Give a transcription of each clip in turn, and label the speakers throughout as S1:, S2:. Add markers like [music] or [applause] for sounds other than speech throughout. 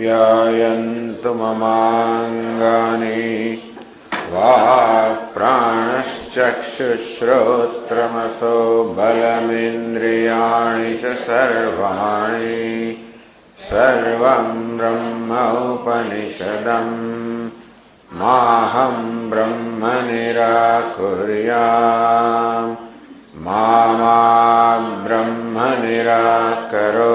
S1: ्यायन्तु ममाङ्गानि वा प्राणश्चक्षुश्रोत्रमसो बलमिन्द्रियाणि च सर्वाणि सर्वम् ब्रह्मोपनिषदम् माहम् ब्रह्म निराकुर्या मा ब्रह्म निराकरो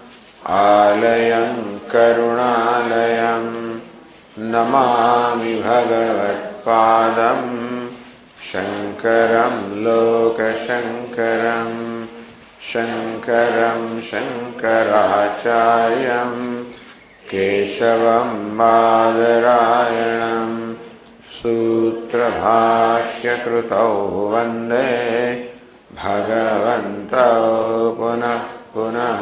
S1: आलयं करुणालयं नमामि भगवत्पादम् शङ्करं लोकशङ्करम् शङ्करं शङ्कराचार्यम् केशवं बादरायणम् सूत्रभाष्यकृतौ वन्दे भगवन्तौ पुनः पुनः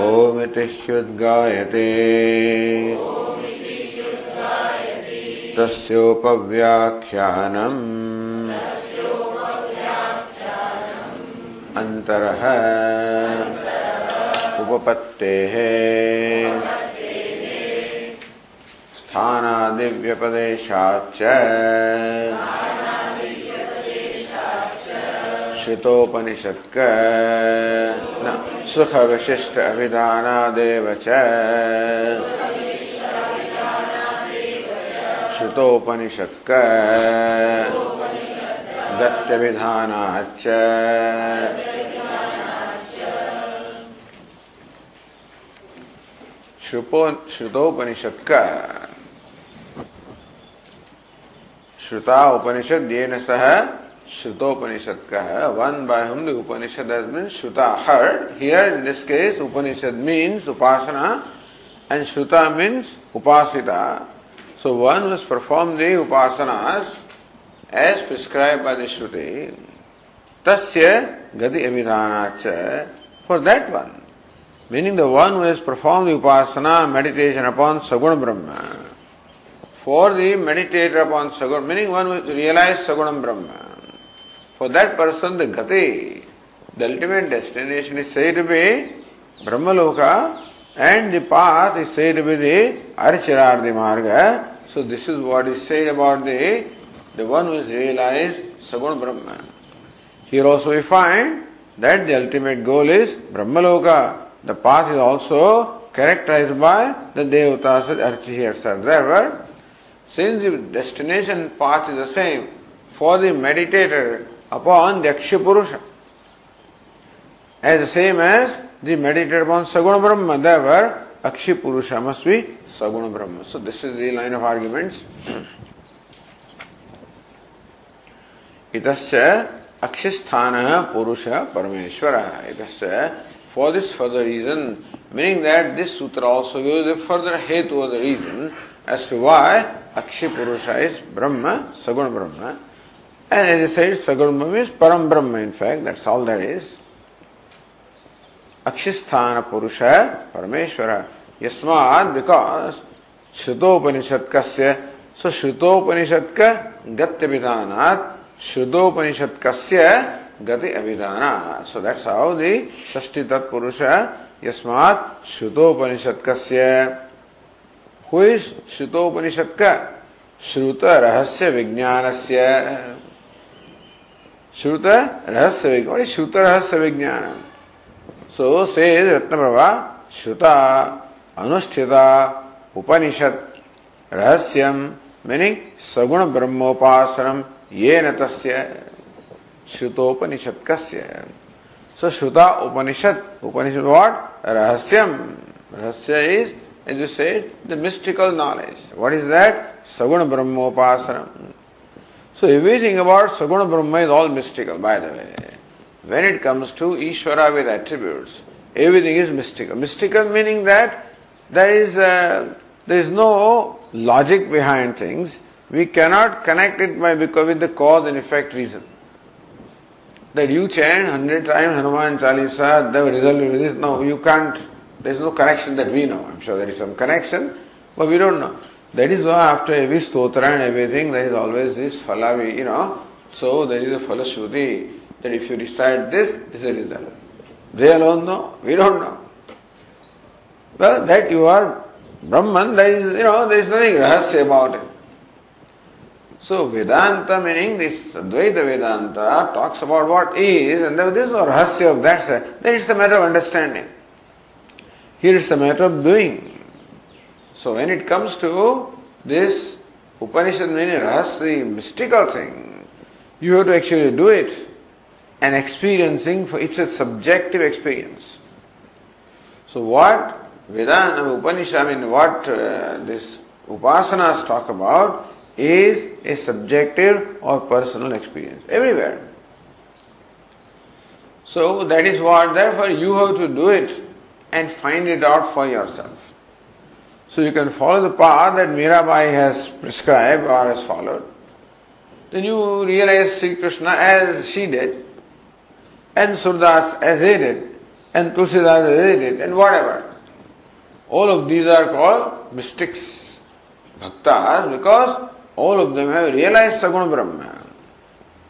S1: ओमिति ह्युद्गायते तस्योपव्याख्यानम् अन्तरः उपपत्तेः स्थानादिव्यपदेशाच्च हितोपनिषत्क न विशिष्ट अभिधानादेव च श्रुतोपनिषद का श्रुता उपनिषद ये न सह श्रुतोपनिषद का है वन बाय हम उपनिषद श्रुता हर here in this case Upanishad means upasana and shruta means upasita so one was perform the upasana as prescribe by the श्रुति तस्य gati abhidhana for that one meaning the one was perform the upasana meditation upon saguna Brahma for the meditator upon saguna meaning one was realize saguna Brahma For that person, the gati, the ultimate destination is said to be Brahmaloka and the path is said to be the Archarardi Marga. So this is what is said about the, the one who is realized Saguna Brahman. Here also we find that the ultimate goal is Brahmaloka. The path is also characterized by the Devatas and Archihars. Therefore, since the destination path is the same for the meditator, upon the Akshapurusha. As same as the meditated upon Saguna Brahma, therefore Akshapurusha must be Saguna Brahma. So this is the line of arguments. इतस्य अक्षस्थान purusha Parameshwara itasya for this for the reason meaning that this sutra also gives a further hetu the reason as to why akshaya purusha is ब्रह्म सगुण ब्रह्म And as I said, Swagarma is Param Brahma, in fact, that's all that is. Akshisthana Purusha Parameshwara. Yasmad, because Shrutopanishad kasya, so Shrutopanishad ka gatya vidhanat, Shrutopanishad kasya gati avidana. So that's how the Shashti Tat Purusha, Yasmat Shrutopanishad kasya. Who is Shrutopanishad ka? Shruta Rahasya विज्ञान श्रुत रहस्य विज्ञान श्रुत रहस्य विज्ञान सो से रत्न प्रभा श्रुता अनुष्ठिता उपनिषद रहस्यम meaning सगुण ब्रह्मोपासनम ये न श्रुतोपनिषद कस्य सो श्रुता उपनिषद उपनिषद what रहस्यम rahasya is as say mystical knowledge what is that saguna ब्रह्मोपासनम So everything about Saguna Brahma is all mystical, by the way. When it comes to Ishvara with attributes, everything is mystical. Mystical meaning that there is, a, uh, there is no logic behind things. We cannot connect it by because with the cause and effect reason. That you chant hundred times Hanuman Chalisa, the result is this. No, you can't. There is no connection that we know. I'm sure there is some connection, but we don't know. That is why after every stotra and everything, there is always this falavi, you know. So there is a falashruti that if you recite this, this is the result. They alone know, we don't know. Well, that you are Brahman, there is, you know, there is nothing rahasya about it. So Vedanta meaning this Advaita Vedanta talks about what is and there is no rahasya of that. Then it's a matter of understanding. Here it's a matter of doing. So when it comes to this Upanishad meaning the mystical thing, you have to actually do it and experiencing for it's a subjective experience. So what Vedanta Upanishad, I mean what uh, this Upasanas talk about is a subjective or personal experience everywhere. So that is what, therefore you have to do it and find it out for yourself. So you can follow the path that Mirabai has prescribed or has followed. Then you realize Sri Krishna as she did, and Surdas as they did, and Tulsidas as they did, and whatever. All of these are called mystics, bhaktas, because all of them have realized Saguna Brahma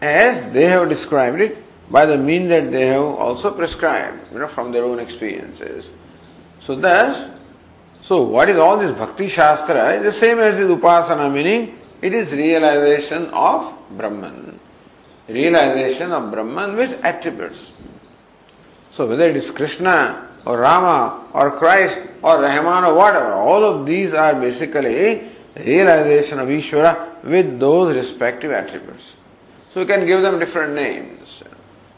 S1: as they have described it by the means that they have also prescribed, you know, from their own experiences. So thus, so, what is all this Bhakti Shastra? It is the same as this Upasana, meaning it is realization of Brahman. Realization of Brahman with attributes. So, whether it is Krishna or Rama or Christ or Rahman or whatever, all of these are basically realization of Ishvara with those respective attributes. So, we can give them different names.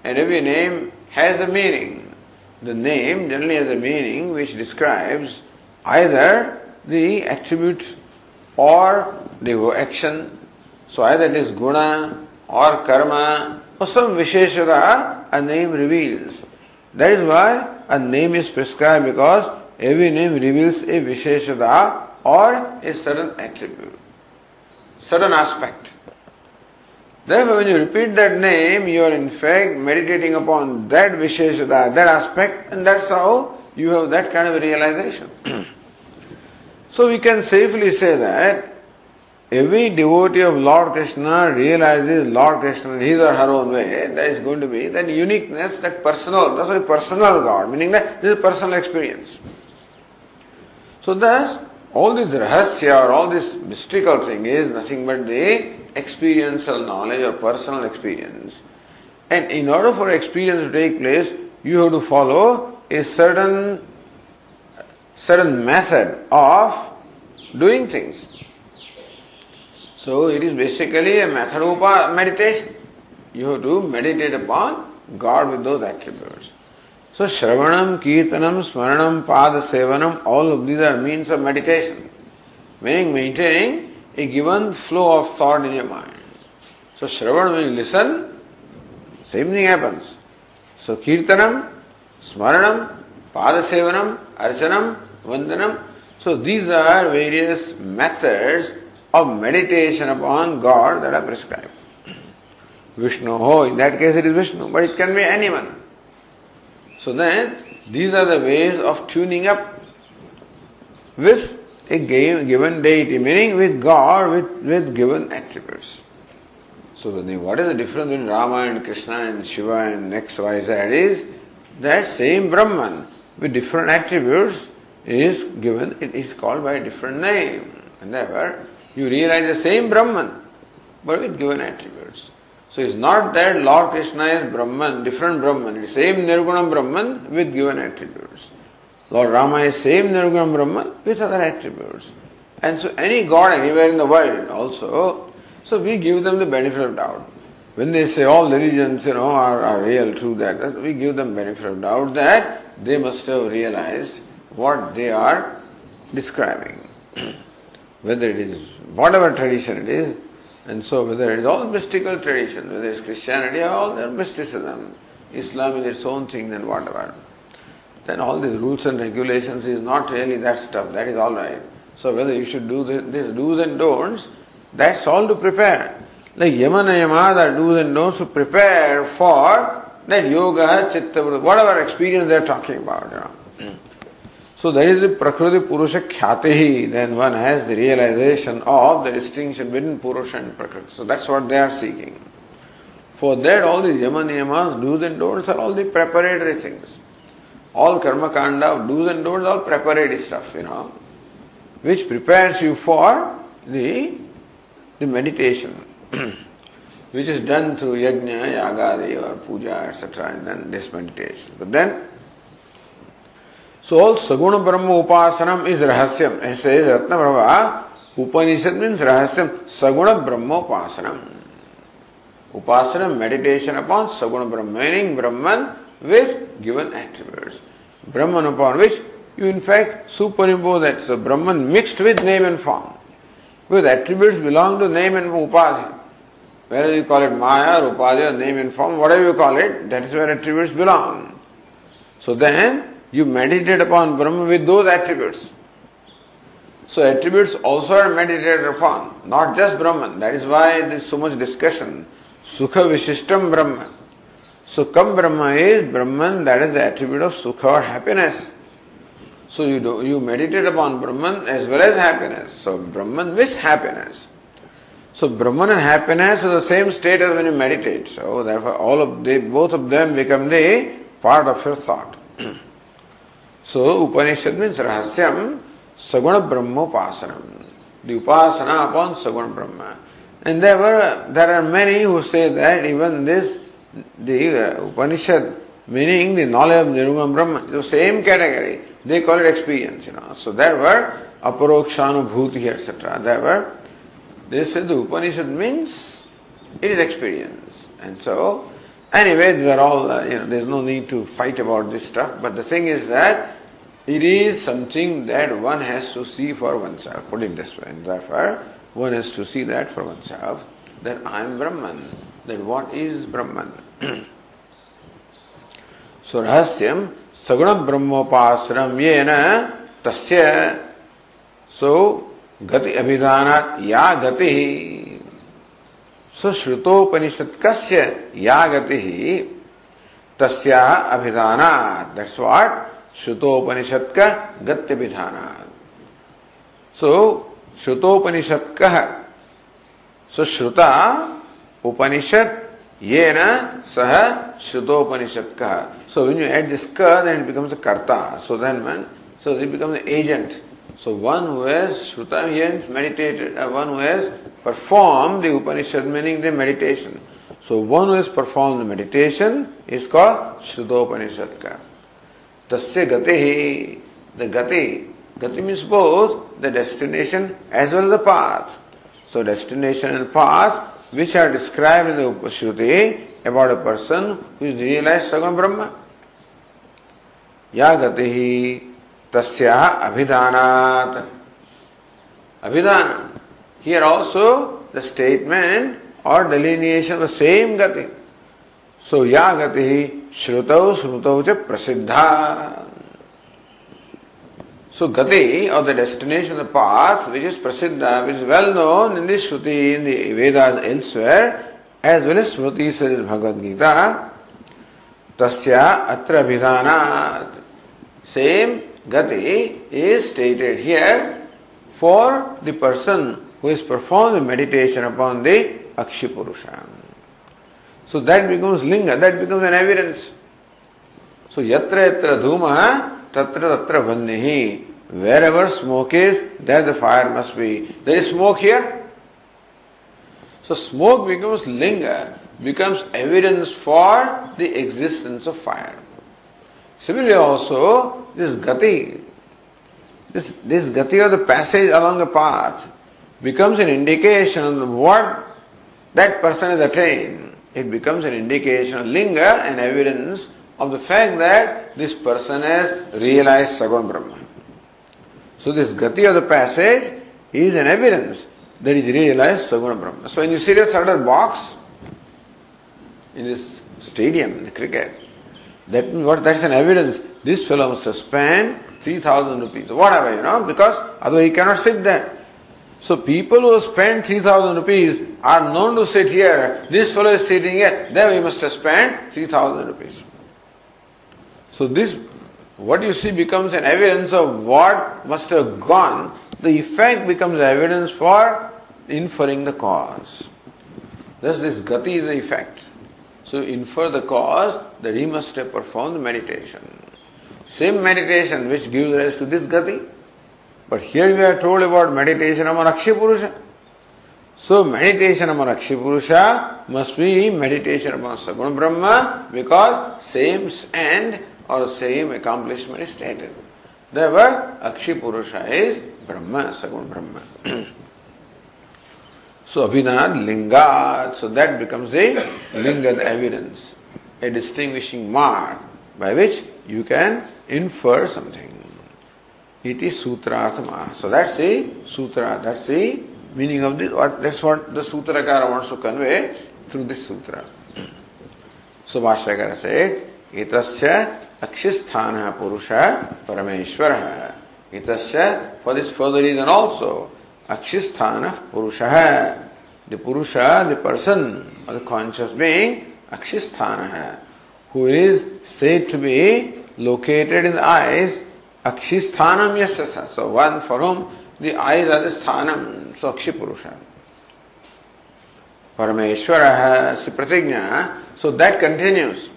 S1: And every name has a meaning. The name generally has a meaning which describes either the attribute or the action. So either it is guna or karma or some visheshata a name reveals. That is why a name is prescribed because every name reveals a visheshata or a certain attribute, certain aspect. Therefore, when you repeat that name, you are in fact meditating upon that visheshata, that aspect, and that's how you have that kind of realization. so we can safely say that every devotee of Lord Krishna realizes Lord Krishna in his or her own way, there is going to be that uniqueness, that personal, that's why personal God, meaning that this is personal experience. So thus, all this rahasya or all this mystical thing is nothing but the experiential knowledge or personal experience. And in order for experience to take place, you have to follow a certain certain method of doing things. So it is basically a method of meditation. You have to meditate upon God with those attributes. So Shravanam, Kirtanam, Smaranam, Pada Sevanam, all of these are means of meditation. Meaning maintaining a given flow of thought in your mind. So Shravan when you listen, same thing happens. So Kirtanam, smaranam, padasevanam, archanam, vandanam. So these are various methods of meditation upon God that are prescribed. Vishnu, oh, in that case it is Vishnu, but it can be anyone. So then, these are the ways of tuning up with a given deity, meaning with God, with, with given attributes. So, what is the difference between Rama and Krishna and Shiva and X, Y, Z is that same Brahman with different attributes is given, it is called by a different name. Never you realize the same Brahman, but with given attributes. So it's not that Lord Krishna is Brahman, different Brahman, it's same Nirguna Brahman with given attributes. Lord Rama is same Nirguna Brahman with other attributes. And so any God anywhere in the world also, so we give them the benefit of doubt. When they say all religions, you know, are, are real, true, that, that, we give them benefit of doubt that they must have realized what they are describing. [clears throat] whether it is whatever tradition it is, and so whether it is all mystical tradition, whether it's Christianity or all their mysticism, Islam is its own thing, and whatever. Then all these rules and regulations is not really that stuff, that is alright. So whether you should do this, this do's and don'ts, that's all to prepare like yama and that do's and don'ts to prepare for that yoga, chitta, whatever experience they're talking about. You know. So there is the prakriti purusha khyatihi, then one has the realization of the distinction between purusha and prakriti. So that's what they are seeking. For that, all these yama niyamas, do's and don'ts are all the preparatory things. All karma kanda, do's and don'ts, all preparatory stuff, you know, which prepares you for the the meditation. which is done through yajna, yagadi or puja, etc. and then this meditation. But then, so all saguna brahma upasanam is rahasyam. It says Ratna Brahma, Upanishad means rahasyam, saguna brahma upasanam. Upasanam, meditation upon saguna brahma, meaning Brahman with given attributes. Brahman upon which you in fact superimpose that. So Brahman mixed with name and form. Because attributes belong to name and upasanam. Whether you call it Maya or name and form, whatever you call it, that is where attributes belong. So then you meditate upon Brahma with those attributes. So attributes also are meditated upon, not just Brahman. That is why there is so much discussion. Sukha Vishishtam Brahman. Sukham Brahma is Brahman, that is the attribute of Sukha or happiness. So you do, you meditate upon Brahman as well as happiness. So Brahman with happiness. So Brahman and happiness are the same state as when you meditate. So therefore all of they both of them become the part of your thought. [clears throat] so Upanishad means Rahasyam Saguna Brahma Upanishad The Upasana upon Saguna Brahma. And there were there are many who say that even this the uh, Upanishad meaning the knowledge of Nirguna Brahma, the same category. They call it experience, you know. So there were aparokshanubhuti, etc. There were this is the Upanishad means it is experience. And so, anyway, these are all, uh, you know, there's no need to fight about this stuff, but the thing is that it is something that one has to see for oneself, put it this way, and therefore one has to see that for oneself, that I am Brahman, that what is Brahman. so [clears throat] rahasyam saguna brahmopasaram yena tasya so गति अभिधान या गति सुश्रुतोपनिषद कस्य या गति तस्या अभिधान that's what श्रुतोपनिषद का गत्य विधानात् सो श्रुतोपनिषद कह सुश्रुता उपनिषद ये न सह श्रुतोपनिषद कह so when you add this क then it becomes karta so then मन so it becomes agent So one who has Srutamyans meditated, uh, one who has performed the Upanishad, meaning the meditation. So one who has performed the meditation is called Srutopanishadka. Tasya gatehi, the gati, gati means both the destination as well as the path. So destination and path which are described in the Upashruti about a person who is realized Sagun Brahma. Ya gatihi, तस्या अभिधानात abhidhana here also the statement or delineation the same gati so या गति ही श्रुतौ च प्रसिद्धा so gati और the destination the path which is prasiddha which is well known in the Shruti in the Vedas elsewhere as well स्मृति सर तस्या अत्र अभिधानात Same gati is stated here for the person who is performing meditation upon the Akshipurusha. So that becomes linga, that becomes an evidence. So yatra yatra dhuma tatra tatra vannihi. Wherever smoke is, there the fire must be. There is smoke here. So smoke becomes linga, becomes evidence for the existence of fire. Similarly also, this gati, this, this gati or the passage along the path becomes an indication of what that person has attained. It becomes an indication, linga and evidence of the fact that this person has realized Saguna Brahma. So this gati of the passage is an evidence that is realized Saguna Brahma. So when you see of other box in this stadium, in the cricket, that means what? That's an evidence. This fellow must have spent 3,000 rupees, whatever, you know, because otherwise he cannot sit there. So people who spend 3,000 rupees are known to sit here. This fellow is sitting here. There he must have spent 3,000 rupees. So this, what you see becomes an evidence of what must have gone. The effect becomes evidence for inferring the cause. Thus this gati is the effect. to infer the cause that he must have performed meditation. Same meditation which gives rise to this gati. But here we are told about meditation among Akshi Purusha. So meditation among Akshi Purusha must be meditation among Saguna Brahma because same end or same accomplishment is stated. Therefore, Akshi Purusha is Brahma, Saguna Brahma. So Abhinad Linga, so that becomes a Lingad evidence, a distinguishing mark by which you can infer something. It is Sutratma. So that's the Sutra, that's the meaning of this, what, that's what the Sutrakara wants to convey through this Sutra. So Bhashyakara said, Itasya Akshistana Purusha Parameshwara. Itasya, for this further reason also, अक्षिस्थान पुरुष है the पुरुष the person or conscious being अक्षि है who is said be located in eyes अक्षि स्थानम yes so one for home the eyes are स्थानम so अक्षि पुरुष है परमेश्वर है श्री प्रतिज्ञा सो दैट कंटिन्यूस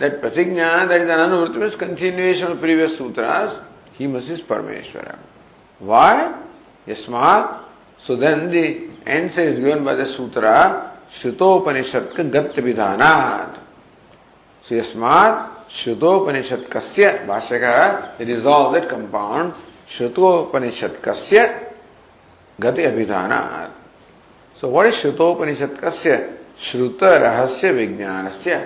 S1: दैट प्रतिज्ञा that is अनुवृत्त continuation of previous sutra ही मस इज परमेश्वर है वाई यस्मात so then the answer is given by the sutra श्रुतोपनिषद का गत विधान सो यस्मात श्रुतोपनिषद कस्य भाष्यकार रिजॉल्व दैट कंपाउंड श्रुतोपनिषद कस्य गति अभिधान सो वट इज श्रुतोपनिषद कस्य श्रुत रहस्य विज्ञान से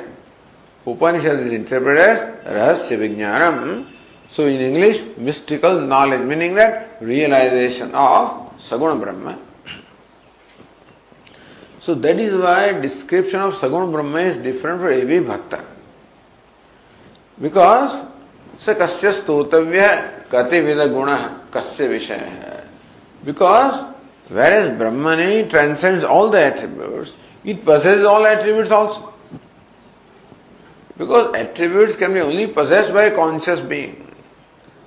S1: उपनिषद इज इंटरप्रेटेड रहस्य विज्ञानम So in English, mystical knowledge, meaning that realization of Saguna Brahma. So that is why description of Saguna Brahma is different for every bhakta. Because sa kasya stotavya kati vida guna kasya vishaya. Because whereas Brahmani transcends all the attributes, it possesses all attributes also. Because attributes can be only possessed by conscious being.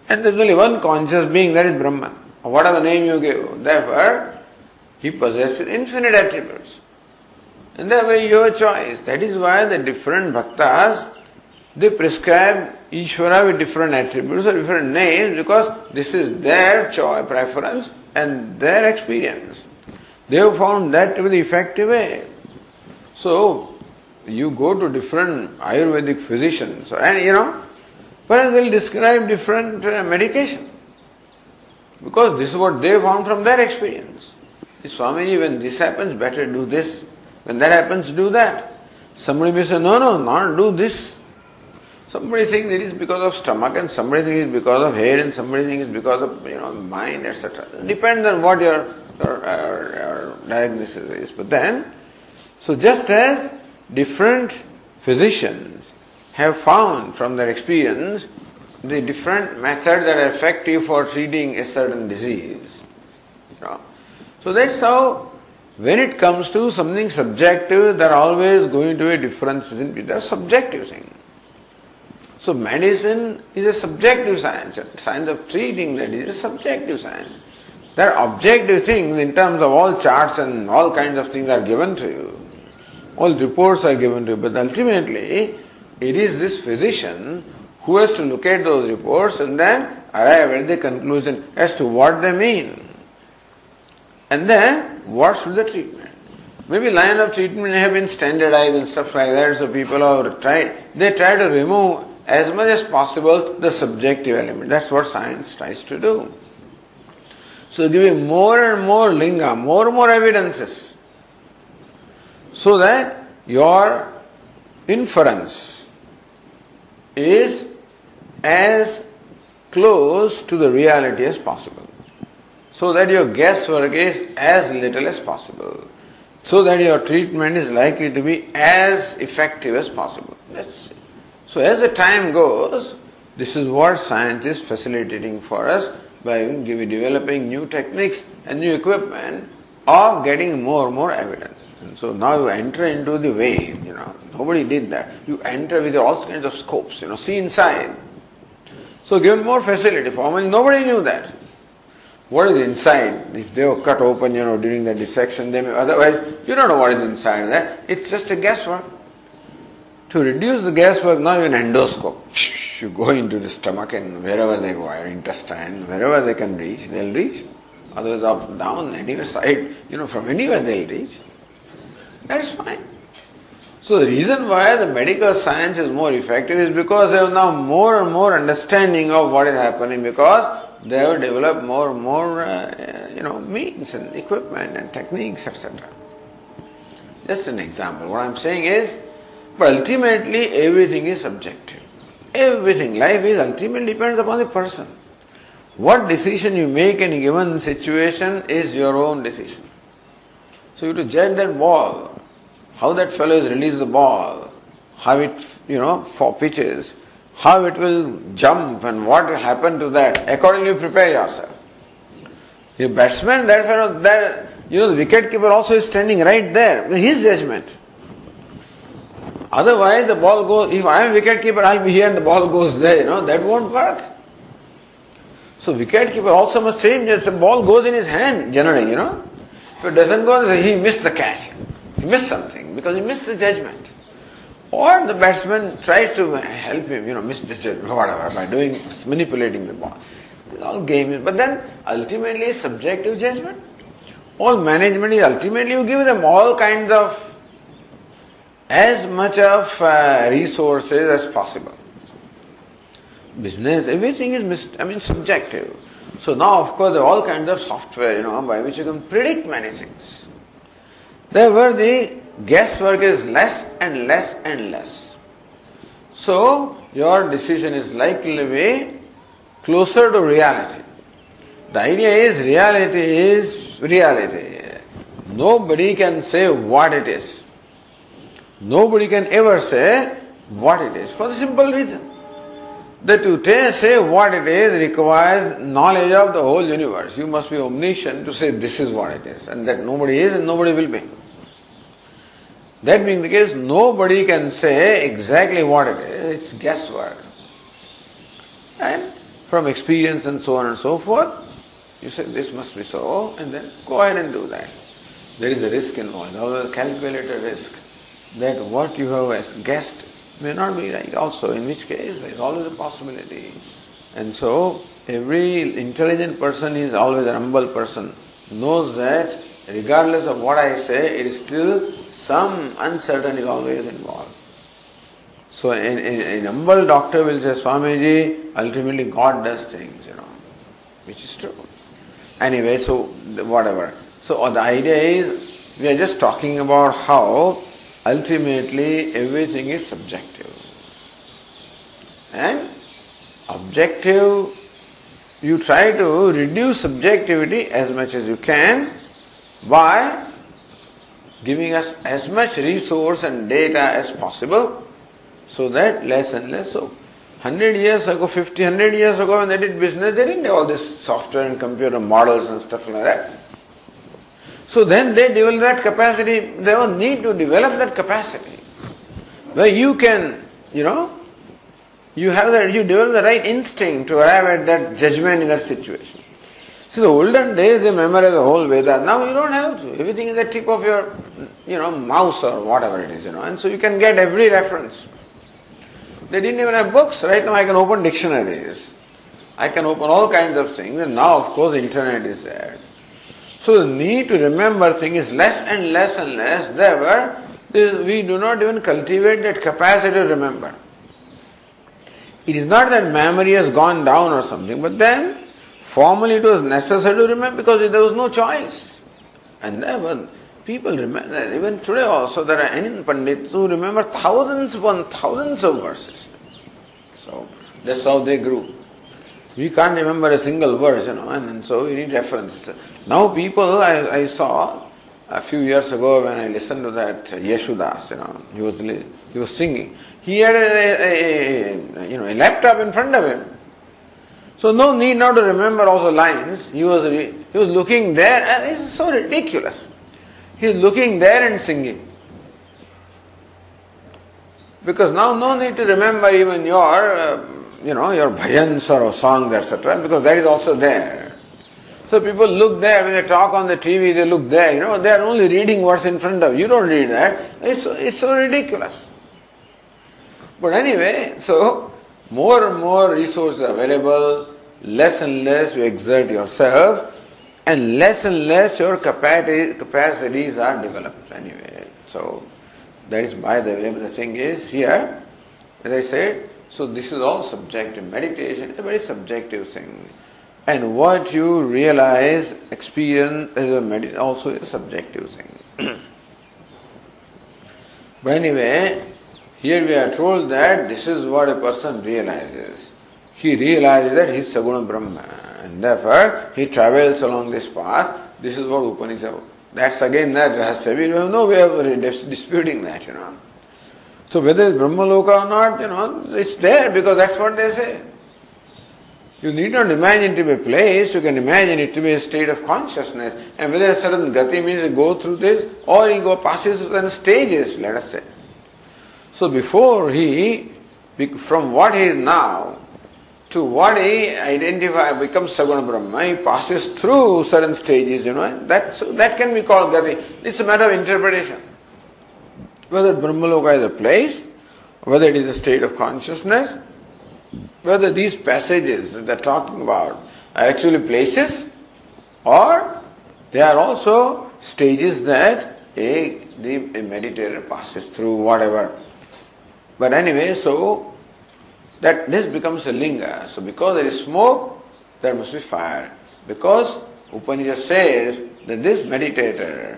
S1: And there's only one conscious being, that is Brahman, whatever name you give. Therefore, he possesses infinite attributes. And therefore, your choice. That is why the different bhaktas, they prescribe Ishvara with different attributes or different names because this is their choice, preference and their experience. They have found that to be the effective way. So, you go to different Ayurvedic physicians and you know, Whereas they'll describe different uh, medication. Because this is what they found from their experience. Swamiji, when this happens, better do this. When that happens, do that. Somebody may say, no, no, not do this. Somebody saying it is because of stomach and somebody thinks it's because of hair and somebody thinks it's because of, you know, mind, etc. Depends on what your, your, your, your diagnosis is. But then, so just as different physicians have found from their experience the different methods that are effective for treating a certain disease. So that's how when it comes to something subjective, there are always going to be differences in the subjective thing. So medicine is a subjective science. Science of treating that is a subjective science. There are objective things in terms of all charts and all kinds of things are given to you. All reports are given to you, but ultimately it is this physician who has to look at those reports and then arrive at the conclusion as to what they mean. And then, what should the treatment? Maybe line of treatment have been standardized and stuff like that, so people are trying; they try to remove as much as possible the subjective element. That's what science tries to do. So giving more and more linga, more and more evidences, so that your inference is as close to the reality as possible. So that your guesswork is as little as possible. So that your treatment is likely to be as effective as possible. That's it. So as the time goes, this is what science is facilitating for us by developing new techniques and new equipment of getting more and more evidence. So now you enter into the way, you know. Nobody did that. You enter with all kinds of scopes, you know, see inside. So given more facility. Formerly nobody knew that. What is inside? If they were cut open, you know, during the dissection, they may, otherwise you don't know what is inside That It's just a guesswork. To reduce the guesswork, now you an endoscope. You go into the stomach and wherever they go, your intestine, wherever they can reach, they'll reach. Otherwise, up, down, anywhere side, you know, from anywhere they'll reach. That's fine. So the reason why the medical science is more effective is because they have now more and more understanding of what is happening because they have developed more and more, uh, you know, means and equipment and techniques, etc. Just an example. What I'm saying is, but ultimately everything is subjective. Everything, life is ultimately depends upon the person. What decision you make in a given situation is your own decision. So you have to judge that wall how that fellow has released the ball, how it, you know, for pitches, how it will jump and what will happen to that. Accordingly, prepare yourself. The batsman, that fellow, that, you know, the wicket keeper also is standing right there his judgment. Otherwise, the ball goes, if I am wicket keeper, I'll be here and the ball goes there, you know, that won't work. So wicket keeper also must change, the ball goes in his hand generally, you know. If it doesn't go, he missed the catch. He missed something because he missed the judgment. Or the batsman tries to help him, you know, miss the judgment, whatever, by doing, manipulating the ball. It's all game. But then ultimately subjective judgment. All management is ultimately you give them all kinds of as much of uh, resources as possible. Business, everything is, mis- I mean, subjective. So now, of course, there are all kinds of software, you know, by which you can predict many things. Therefore, the guesswork is less and less and less. So, your decision is likely to be closer to reality. The idea is reality is reality. Nobody can say what it is. Nobody can ever say what it is for the simple reason that to say what it is requires knowledge of the whole universe. You must be omniscient to say this is what it is and that nobody is and nobody will be. That being the case, nobody can say exactly what it is. It's guesswork. And from experience and so on and so forth, you say this must be so, and then go ahead and do that. There is a risk involved, although calculate a risk that what you have guessed may not be right also, in which case there is always a possibility. And so every intelligent person is always a humble person, knows that regardless of what I say, it is still some uncertainty always involved. So an, humble doctor will say, Swamiji, ultimately God does things, you know, which is true. Anyway, so whatever. So oh, the idea is, we are just talking about how ultimately everything is subjective. And objective, you try to reduce subjectivity as much as you can by giving us as much resource and data as possible so that less and less so. 100 years ago, 50, 100 years ago, when they did business, they didn't have all this software and computer models and stuff like that. So then they develop that capacity, they will need to develop that capacity where you can, you know, you have that, you develop the right instinct to arrive at that judgment in that situation. See, the olden days they memorize the whole Vedas. Now you don't have to. Everything is at tip of your, you know, mouse or whatever it is, you know, and so you can get every reference. They didn't even have books. Right now I can open dictionaries. I can open all kinds of things, and now of course the internet is there. So the need to remember things is less and less and less. Therefore, we do not even cultivate that capacity to remember. It is not that memory has gone down or something, but then Formerly it was necessary to remember because there was no choice. And never people remember, even today also there are any Pandits who remember thousands upon thousands of verses. So that's how they grew. We can't remember a single verse, you know, and, and so we need references. Now people, I, I saw a few years ago when I listened to that Yeshudas, you know, he was, he was singing. He had a, a, a, you know, a laptop in front of him so no need now to remember all the lines. He was, he was looking there and it's so ridiculous. He is looking there and singing. Because now no need to remember even your, uh, you know, your bhajans or songs, etc. Because that is also there. So people look there when they talk on the TV, they look there. You know, they are only reading what's in front of you. You don't read that. It's it's so ridiculous. But anyway, so more and more resources available, less and less you exert yourself, and less and less your capacity, capacities are developed anyway. So that is by the way, the thing is here, as I said, so this is all subjective. Meditation is a very subjective thing. And what you realize, experience is a med- also a subjective thing. [clears throat] but anyway, here we are told that this is what a person realizes. He realizes that he is Saguna Brahma and therefore he travels along this path. This is what Upanishad. That's again that Rahasya. We have no way of disputing that, you know. So whether it's Brahmaloka or not, you know, it's there because that's what they say. You need not imagine it to be a place, you can imagine it to be a state of consciousness. And whether a certain gati means you go through this or you go passes certain stages, let us say. So before he, from what he is now, to what he identifies, becomes Saguna Brahma, he passes through certain stages, you know, that, so that can be called Gati. It's a matter of interpretation. Whether Brahmaloka is a place, whether it is a state of consciousness, whether these passages that they're talking about are actually places or they are also stages that a, the a meditator passes through, whatever but anyway, so that this becomes a linga. So because there is smoke, there must be fire. Because Upanishad says that this meditator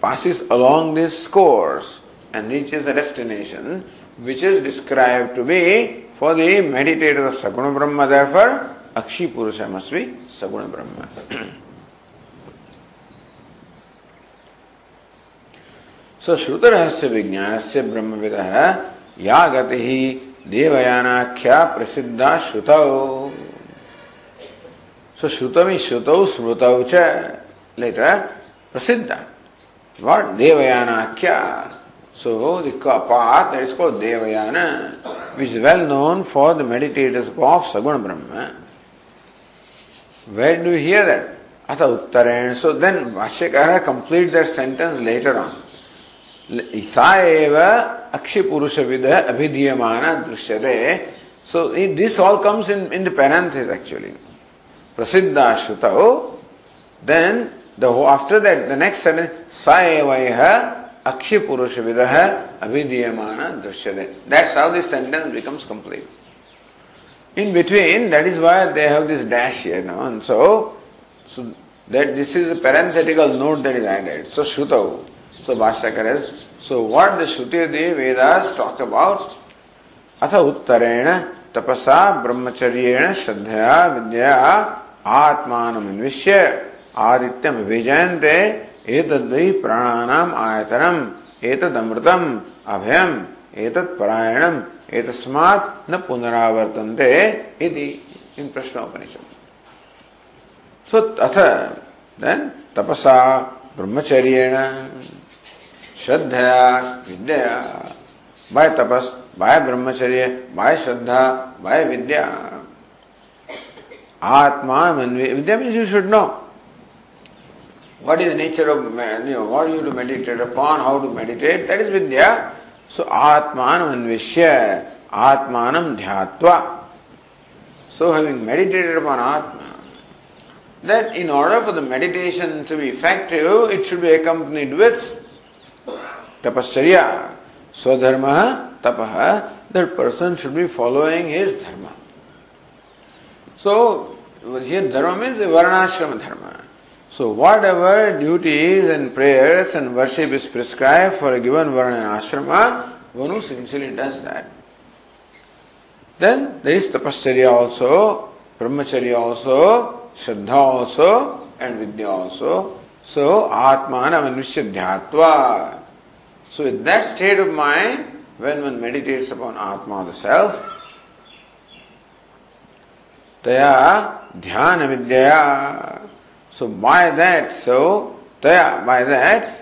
S1: passes along this course and reaches the destination which is described to be for the meditator of Saguna Brahma, therefore Akshi Purusha must be Saguna Brahma. [clears throat] so Shrutarahasya Vijnanasya Brahmavidah या गति ही देवयानाख्या प्रसिद्धा श्रुतौ सो श्रुतमी श्रुतौ स्मृतौ च letter प्रसिद्ध what देवयानाख्या so that is called देवयान which well known for the meditators of सगुण ब्रह्म वेर डू हियर दैट अथ उत्तरेण so then वाष्यकार complete that sentence later on सा Akshi Purusha Vida Abhidhyamana Drishyate. So this all comes in, in the parenthesis actually. Prasiddha Shrutao. Then the after that the next sentence Saevaiha Akshi Purusha Vidaha Abhidhyamana Drishyate. That's how this sentence becomes complete. In between, that is why they have this dash here now. And so, so that this is a parenthetical note that is added. So Shrutau. So Bhashyakar has So what the Shruti the Vedas talk about? अथ उत्तरेण तपसा ब्रह्मचर्य श्रद्धया विद्या आत्मानमन्विष्य आदित्यम विजयन्ते एतद्वै प्राणानाम् आयतनम् एतदमृतम् अभयम् एतत् परायणम् एतस्मात् न पुनरावर्तन्ते इति इन प्रश्नोपनिषद सो अथ तपसा ब्रह्मचर्येण श्रद्धया विद्या बाय तपस बाय ब्रह्मचर्य बाय श्रद्धा बाय विद्या आत्मा विद्या mean you should know what is nature of what you to meditate upon how to meditate that is Vidya so आत्मान अन्विष्य आत्मान ध्यात्वा सो हैविंग मेडिटेटेड अपॉन आत्मा That in order for the meditation to be effective, it should be accompanied with tapascharya swadharma तप that person should be following his dharma. So, here dharma means the varnashrama dharma. So, whatever duties and prayers and worship is prescribed for a given varna and ashrama, one who sincerely does that. Then there is tapasya also, brahmacharya also, shraddha also, and vidya also. So, Atmana Manushya Dhyatva. So, in that state of mind, when one meditates upon Atma, the self, Taya Dhyana Vidyaya. So, by that, so, Taya, by that,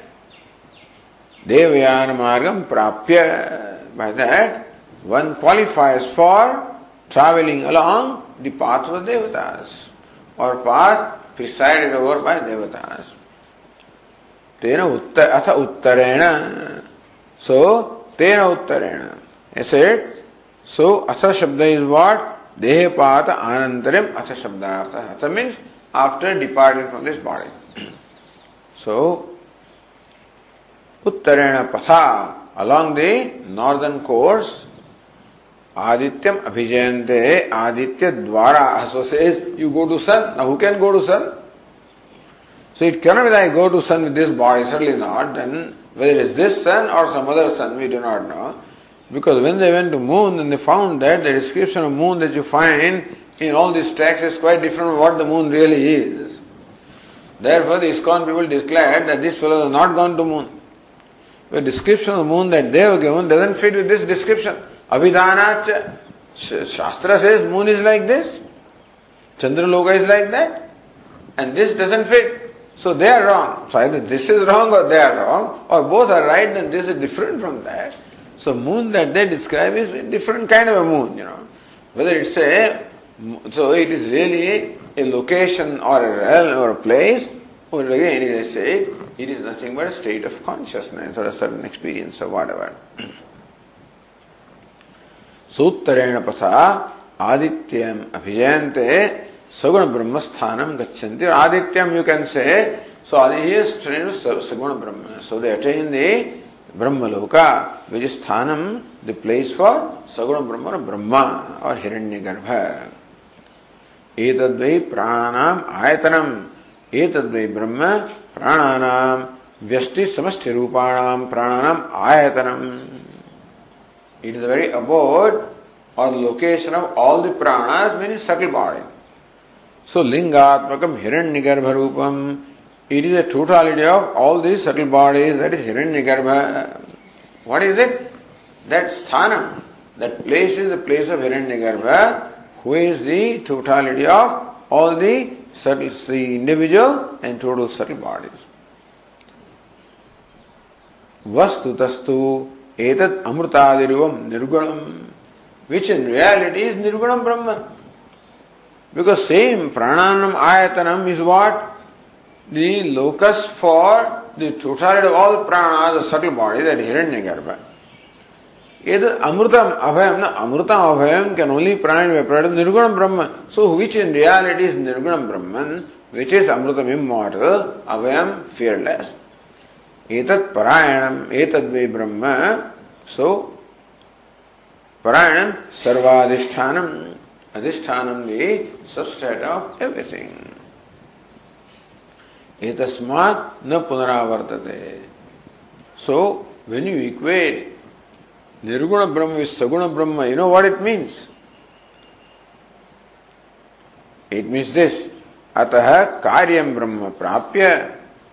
S1: Devayana Margam Prapya. By that, one qualifies for traveling along the path of the devatas or path presided over by devatas. तेन उत्तर अथ उत्तरेण सो तेन उत्तरेण ऐसे सो अथ शब्द is what देहपात अनंतरम अथ शब्दार्थ अथ means after departing from this body so उत्तरेण पथा along the नॉर्दर्न कोर्स आदित्यम अभिजयंते आदित्य द्वारा so says you go to sun now who can go to sun So it cannot be that I go to sun with this body, certainly not. Then whether it is this sun or some other sun, we do not know. Because when they went to moon, then they found that the description of moon that you find in all these texts is quite different from what the moon really is. Therefore, the ISKCON people declared that these fellows has not gone to moon. The description of moon that they were given doesn't fit with this description. Abhidhanacha. Shastra says moon is like this. Chandraloka is like that. And this doesn't fit. So they are wrong. So either this is wrong or they are wrong, or both are right, then this is different from that. So moon that they describe is a different kind of a moon, you know. Whether it's a, so it is really a location or a realm or a place, or again, as I it is nothing but a state of consciousness or a certain experience or whatever. सूत्रेण पथा आदित्यम अभिजयन्ते सगुण ब्रह्म स्थान गच्छन्ति और आदित्यम you can say so saguna Brahma so they attain दे ब्रह्म लोका विज स्थानम the place for सगुण ब्रह्म और ब्रह्मा और हिरण्य गर्भ एक प्राणाम आयतनम एक ब्रह्म प्राणानाम व्यष्टि समष्टि रूपाणाम प्राणानाम आयतनम इट इज वेरी अबाउट और location of all the प्राणास mean सकल body So Lingatmakam Hiranyagarbha Rupam. It is a totality of all these subtle bodies that is Hiranyagarbha. What is it? That sthanam, that place is the place of Hiranyagarbha, who is the totality of all the subtle, the individual and total subtle bodies. वस्तुतस्तु एतत् अमृतादिरूपम निर्गुणम which in reality is nirgunam Brahma Because same prananam ayatanam is what? The locus for the totality of all prana, the subtle body, that Hiranyagarbha. It is amrutam abhayam, na amrutam abhayam can only prana be prana nirguna brahman. So which in reality is nirguna brahman, which is amrutam immortal, abhayam fearless. Etat parayanam, etat ve brahma. So parayanam sarvadhishtanam. Adhishthanam भी substrate of everything ये तस्मात न पुनरावर्तते so when you equate nirguna Brahma with saguna Brahma you know what it means it means this अतः कार्यम ब्रह्म प्राप्य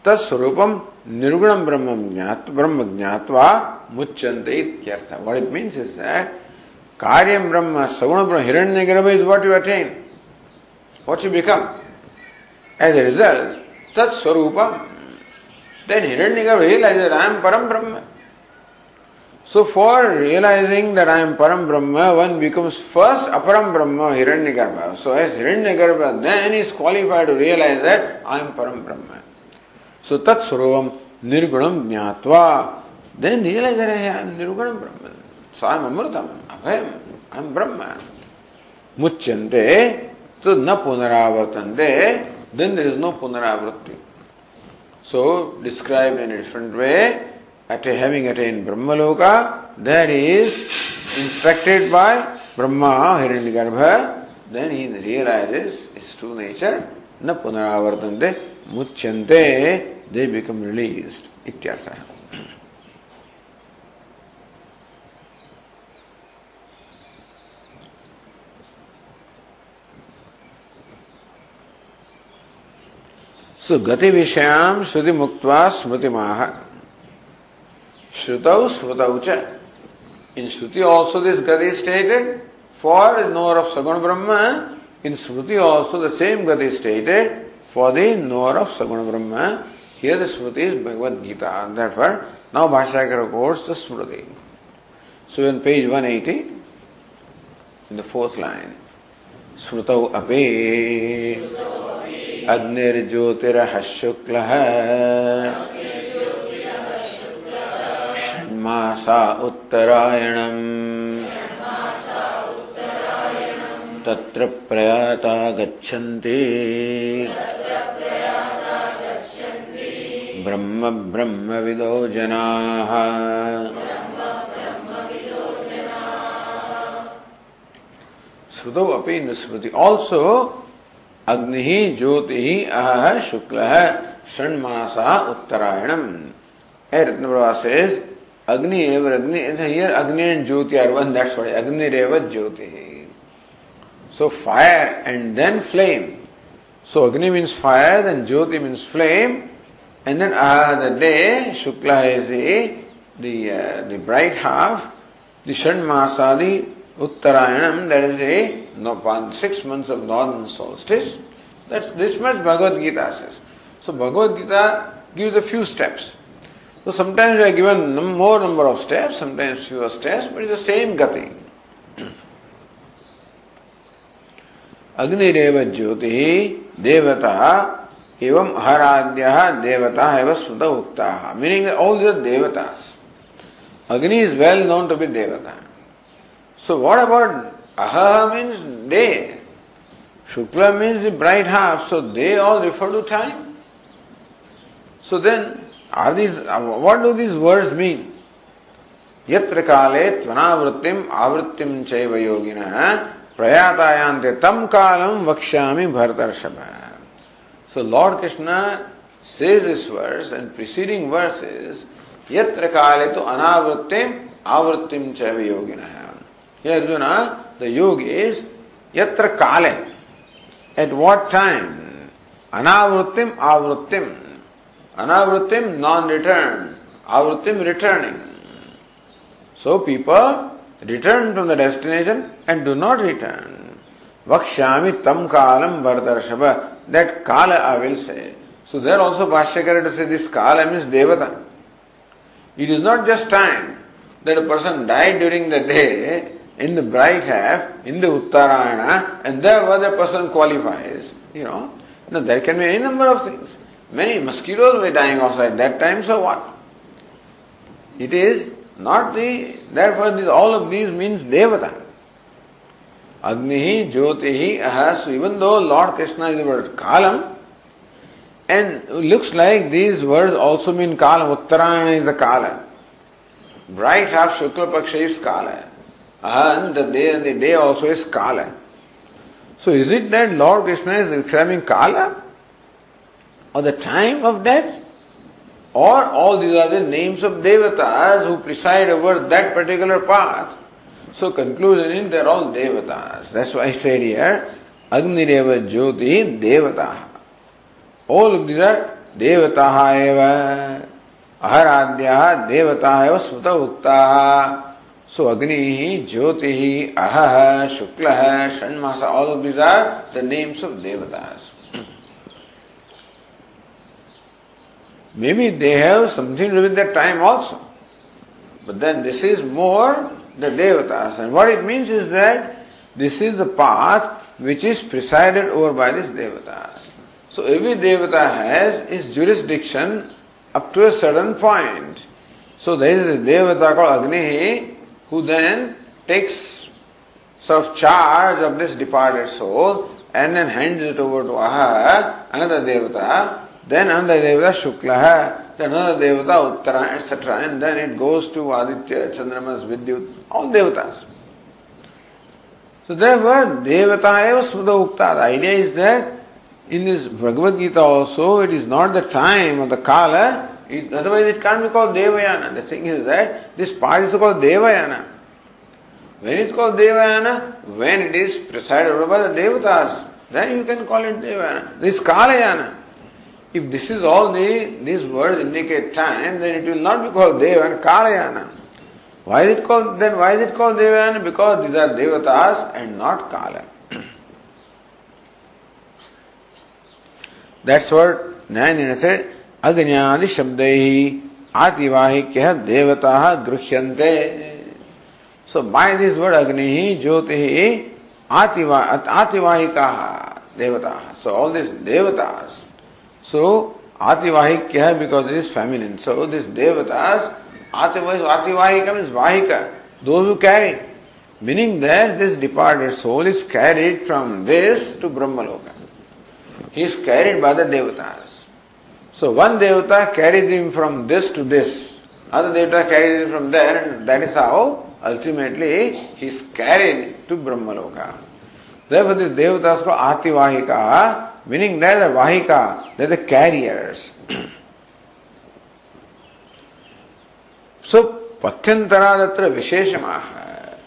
S1: तत्स्वरूपम निर्गुणम ब्रह्म ब्रह्म ज्ञात्वा मुच्यंते इत्यर्थ what it means is that Karyam Brahma, Saguna Brahma, Hiranyagarbha is what you attain, what you become. As a result, Tat Swarupam. Then Hiranyagarbha realizes I am Param Brahma. So for realizing that I am Param Brahma, one becomes first Aparam Brahma, Hiranyagarbha. So as Hiranyagarbha, then is qualified to realize that I am Param Brahma. So Tat Swarupam Nirgunam Jnatva. Then realize that I am Nirgunam Brahma. So I am Amritam, Abhayam, I am Brahma. Muchyante, so na punaravartante, then there is no punaravarti. So described in a different way, at having attained Brahmaloka, that is instructed by Brahma Hiranyagarbha, then he realizes his true nature, na punaravartante, muchyante, they become released, ityartha. So गति विषयाम श्रुति मुक्त स्मृति माह श्रुतौ स्मृतौ च in Shruti also this गति स्टेटेड फॉर नोअर ऑफ सगुण ब्रह्म in Smriti also the same गति stated for the knower of सगुण ब्रह्म here the Smriti is Bhagavad Gita that for नव भाषा के records the Smriti so in page 180 in the fourth line smrutau अपे। अग्निर्ज्योतिरहशुक्लः षण्मासा उत्तरायणम् तत्र प्रयाता गच्छन्ति ब्रह्मविदो जनाः श्रुतौ अपि न स्मृति आल्सो अग्नि ही ज्योति ही अह शुक्ल है षण मासा उत्तरायणम ए रत्न प्रवासेज अग्नि एवर अग्नि अग्नि and Jyoti are one that's why अग्नि रेव ज्योति so fire and then flame so अग्नि means fire then Jyoti means flame and then ah the day Shukla is the bright half the षण मासा the Uttarayanam, that is a no, six months of northern solstice. That's this much Bhagavad Gita says. So Bhagavad Gita gives a few steps. So sometimes we are given more number of steps, sometimes fewer steps, but it's the same gati. अग्निरेव ज्योति देवता एवं हराद्य देवता एव स्मृत उक्ता meaning all the देवतास अग्नि is well known to be देवता So what about aha means day? Shukla means the bright half, so they all refer to time. So then, are these, what do these words mean? यत्र काले त्वनावृत्तिम आवृत्तिम चैव योगिनः प्रयातायांते तम कालम वक्ष्यामि भरतर्षभ so lord Krishna says this verse and preceding verses यत्र काले तो अनावृत्तिम आवृत्तिम चैव योगिनः Hey Arjuna, the yoga is yatra kale. At what time? Anavrutim, avrutim. Anavrutim, non-return. Avrutim, returning. So people return to the destination and do not return. Vakshami tam kalam vardarshava. That kala I will say. So there also Bhashyakara say this kala means devata. It is not just time that a person died during the day in the bright half, in the Uttarayana, and there where the person qualifies, you know. Now there can be any number of things. Many mosquitoes were dying outside that time, so what? It is not the, therefore this, all of these means devata. Agnihi, Jyotihi, Ahas, even though Lord Krishna is the word Kalam, and looks like these words also mean Kalam, Uttarayana is the Kalam. Bright half Shukla Paksha is Kalam. and they, and the day also is Kala. So is it that Lord Krishna is describing Kala or the time of death? Or all these are the names of devatas who preside over that particular path. So conclusion is they're all devatas. That's why I said here, Agni Deva Jyoti Devataha. All of these are devataha eva. Aharadhyaha devataha eva smuta uktaha. So Agni, Jyoti, Aha, Shukla, Shanmasa, all of these are the names of devatas. Maybe they have something to do with their time also. But then this is more the devatas. And what it means is that this is the path which is presided over by these devatas. So every devata has its jurisdiction up to a certain point. So there is a devata called Agni who then takes sort of charge of this departed soul and then hands it over to Aha, another devata, then another devata Shuklaha, then another devata Uttara, etc. And then it goes to Aditya, Chandramas, Vidyut, all devatas. So therefore, devata eva smudha ukta. The idea is that in this Bhagavad Gita also, it is not the time or the kala it, otherwise, it can't be called Devayana. The thing is that this part is called Devayana. When it's called Devayana, when it is presided over by the Devatas, then you can call it Devayana. This Kalayana. If this is all the, these words indicate time, then it will not be called Devayana, Kalayana. Why is it called, then why is it called Devayana? Because these are Devatas and not Kala. That's what Nayana said. अग्नि शब्द ही आतिवाहिक देवता गृह्यन्ते so by this word अग्नि ज्योति ही ativahika devata so all this देवतास so है because it is feminine so this देवता आतिवाहिका mean वाहिका to carry meaning this this departed soul is carried from this to Brahmaloka. He is carried by the देवताज So one devata carries him from this to this, other devata carries him from there, and that is how ultimately he is carried to Brahmaloka. Therefore, devata devatas called Ativahika, meaning they are Vahika, they are the carriers. [clears throat] so, Patyantara Datra Visheshamaha.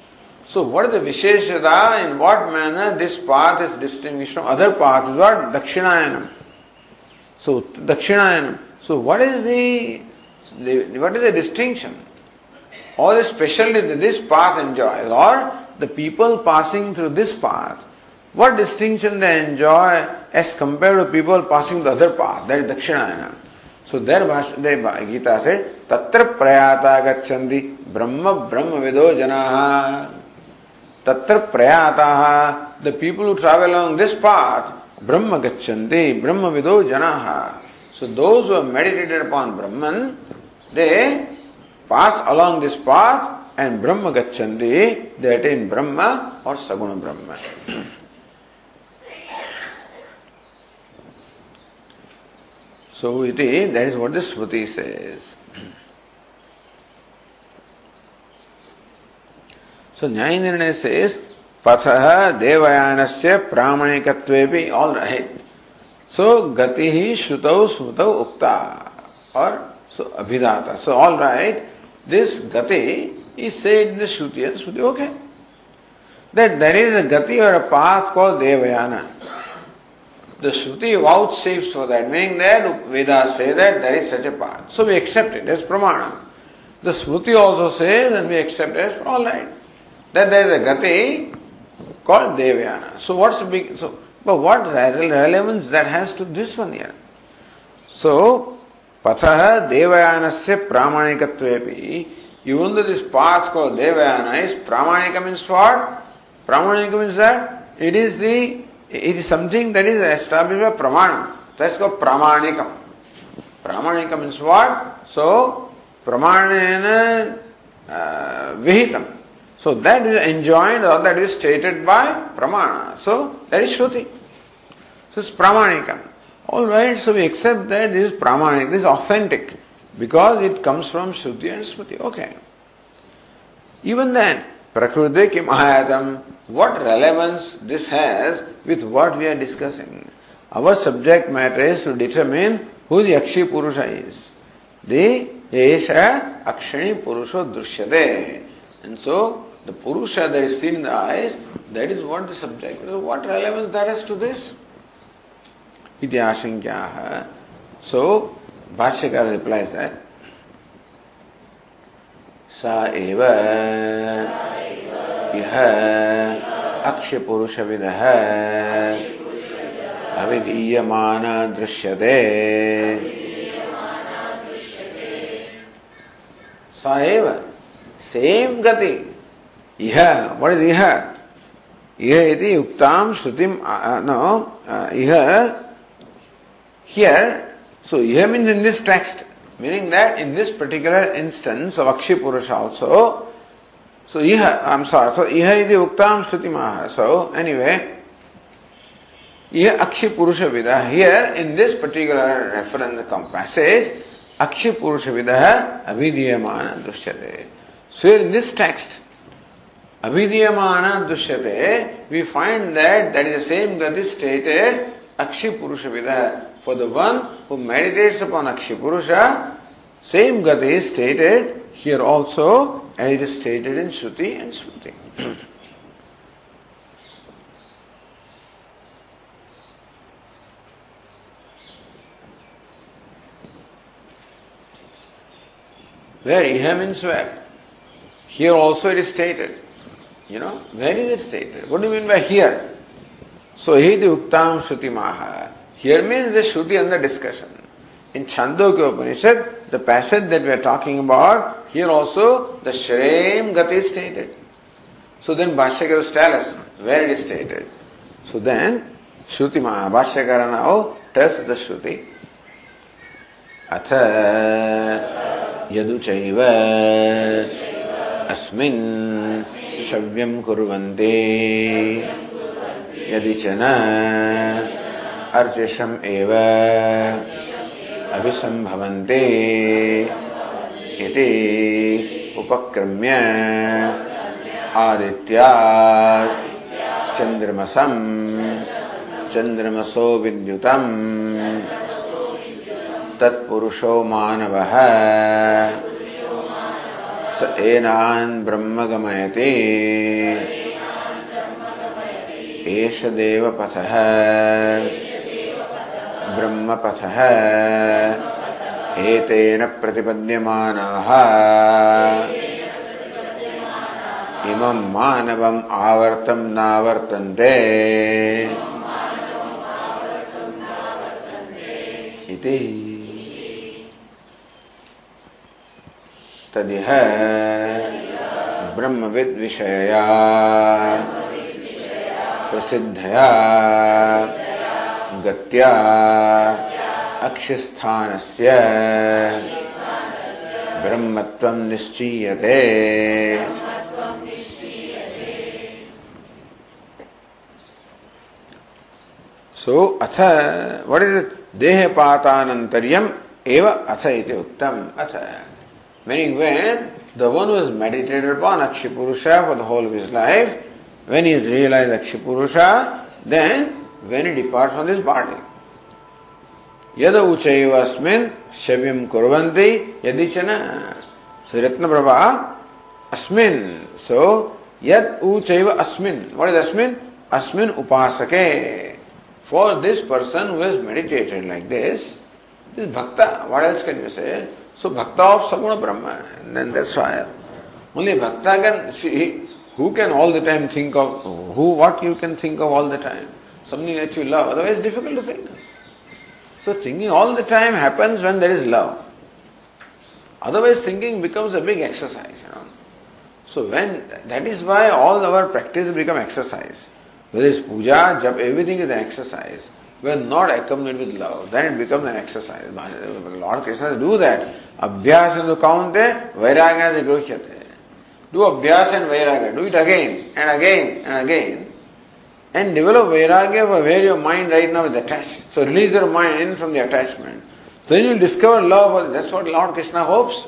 S1: So, what is the Visheshada? In what manner this path is distinguished from other paths? What? Dakshinayanam. So Dakshinayana. So what is the, the what is the distinction? Or the specialty that this path enjoys, or the people passing through this path, what distinction they enjoy as compared to people passing the other path, that is Dakshinayana. So there Bhashya Gita said, Tatra prayata gacchandi brahma brahma vido janaha. Tatra prayata. The people who travel along this path, Brahma gachanti, Brahma vido janaha. So those who have meditated upon Brahman, they pass along this path and Brahma gachanti, they attain Brahma or Saguna Brahma. so it is, that is what the Sruti says. So Nyaya Nirnaya says, पथ देवयान से प्राणिक ऑल रहे so गति श्रुत स्मृत उक्ता और सो अभिदाता सो ऑल राइट दिस गति is say Shruti Shruti okay that there is a गति or a path call Devayana the Shruti vouchsafe for that meaning that Veda say that there is such a path so we accept it as प्रमाण the Smriti also say then we accept as all right that there is a गति called Devayana. So what's big? So, but what relevance that has to this one here? So, pathaha Devayanasya pramanikatvepi. Even though this path called Devayana is pramanika means what? Pramanika means that it is the it is something that is established by pramana. That's called pramanikam. Pramanika means what? So pramanena uh, vihitam. So that is enjoined or that is stated by pramana. So that is Shruti. This is pramanika. Alright, so we accept that this is pramanik, this is authentic because it comes from Shruti and Smriti. Okay. Even then, prakrute kim ayatam, what relevance this has with what we are discussing? Our subject matter is to determine who the Akshi Purusha is. The Esha Akshani Purusha Drishyade. And so, The Purusha that is seen in the eyes, that is what the subject. So what relevance that has to this? Iti ashankyaha. So, Bhaskar replies that, Sa eva iha akshya purusha vidaha avidhiyamana दृश्यते Sa eva, same gati, इह what is इह इह इति उक्ताम श्रुतिम नो इह here so इह means in this text meaning that in this particular instance of अक्षी पुरुष also so iha I am sorry so iha इति उक्ताम श्रुतिम सो एनीवे यह अक्षय पुरुष विदा here in this particular reference कम अक्षय पुरुष विदा अभिधीयमान दृश्य दे so in this text Avidiyamana Dushyate, we find that that is the same Gandhi stated Akshi Purusha For the one who meditates upon Akshi same Gati is stated here also, and it is stated in Shruti and Shruti. Very Iham means Here also it is stated. You know, where is it stated? What do you mean by here? So, hid the shruti maha. Here means the shruti under discussion. In Chandogya Upanishad, the passage that we are talking about, here also the shreem Gati is stated. So then Bhashyakaras tell us where it is stated. So then Shruti Maha Bhashyakara now tells the Shruti. अथ यदुचैव अस्मिन् शव्यम् कुर्वन्ति यदि च न अर्चिषम् एव अभिसम्भवन्ति इति उपक्रम्य आदित्या चन्द्रमसम् चन्द्रमसो विद्युतम् तत्पुरुषो मानवः एनान् ब्रह्म ब्रह्मपथः एतेन प्रतिपद्यमानाः इमम् मानवम् आवर्तम् नावर्तन्ते इति तदिह ब्रह्मविद्विषयया प्रसिद्धया गत्या अक्षिस्थानस्य ब्रह्मत्वम् निश्चीयते सो अथ इस् देहपातानन्तर्यम् एव अथ इति उक्तम् अथ Meaning when the one who has meditated upon Akshipurusha for the whole of his life, when he has realized Akshipurusha, then when he departs from this body. Yada uchayivasmin shabhim kurvanti yadichana siratna prava asmin. So, yad uchayiva asmin. What is asmin? Asmin upasake. For this person who has meditated like this, this bhakta, what else can you say? So bhakta of Saguna Brahma, and then that's why. Only bhakta can, see, who can all the time think of, who, what you can think of all the time? Something that you love, otherwise difficult to think. So thinking all the time happens when there is love. Otherwise thinking becomes a big exercise, you know. So when, that is why all our practice become exercise. Whether it's puja, job, everything is an exercise when not accompanied with love, then it becomes an exercise. Uh, Lord Krishna do that. Abhyasanu kaunte, vairagana groshyate. Do abhyas and vairagya. Do it again and again and again. And develop vairagya for where your mind right now is attached. So release your mind from the attachment. Then you'll discover love. That's what Lord Krishna hopes.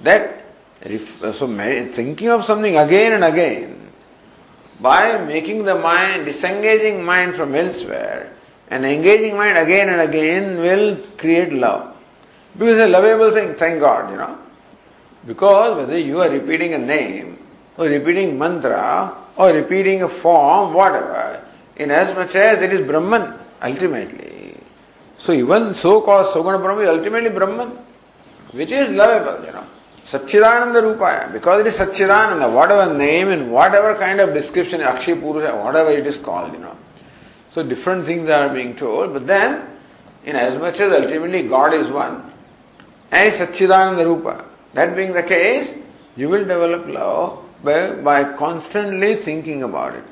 S1: That, so thinking of something again and again by making the mind, disengaging mind from elsewhere and engaging mind again and again will create love. Because a lovable thing, thank God, you know. Because whether you are repeating a name or repeating mantra or repeating a form, whatever, in as much as it is Brahman, ultimately. So even so-called Soguna Brahma is ultimately Brahman, which is lovable, you know. Satchidananda Rupaya. Because it is Satchidananda, whatever name and whatever kind of description, Akshi Purusha, whatever it is called, you know. So different things are being told, but then, in as much as ultimately God is one, and Satchidananda Rupa, that being the case, you will develop love by, by constantly thinking about it.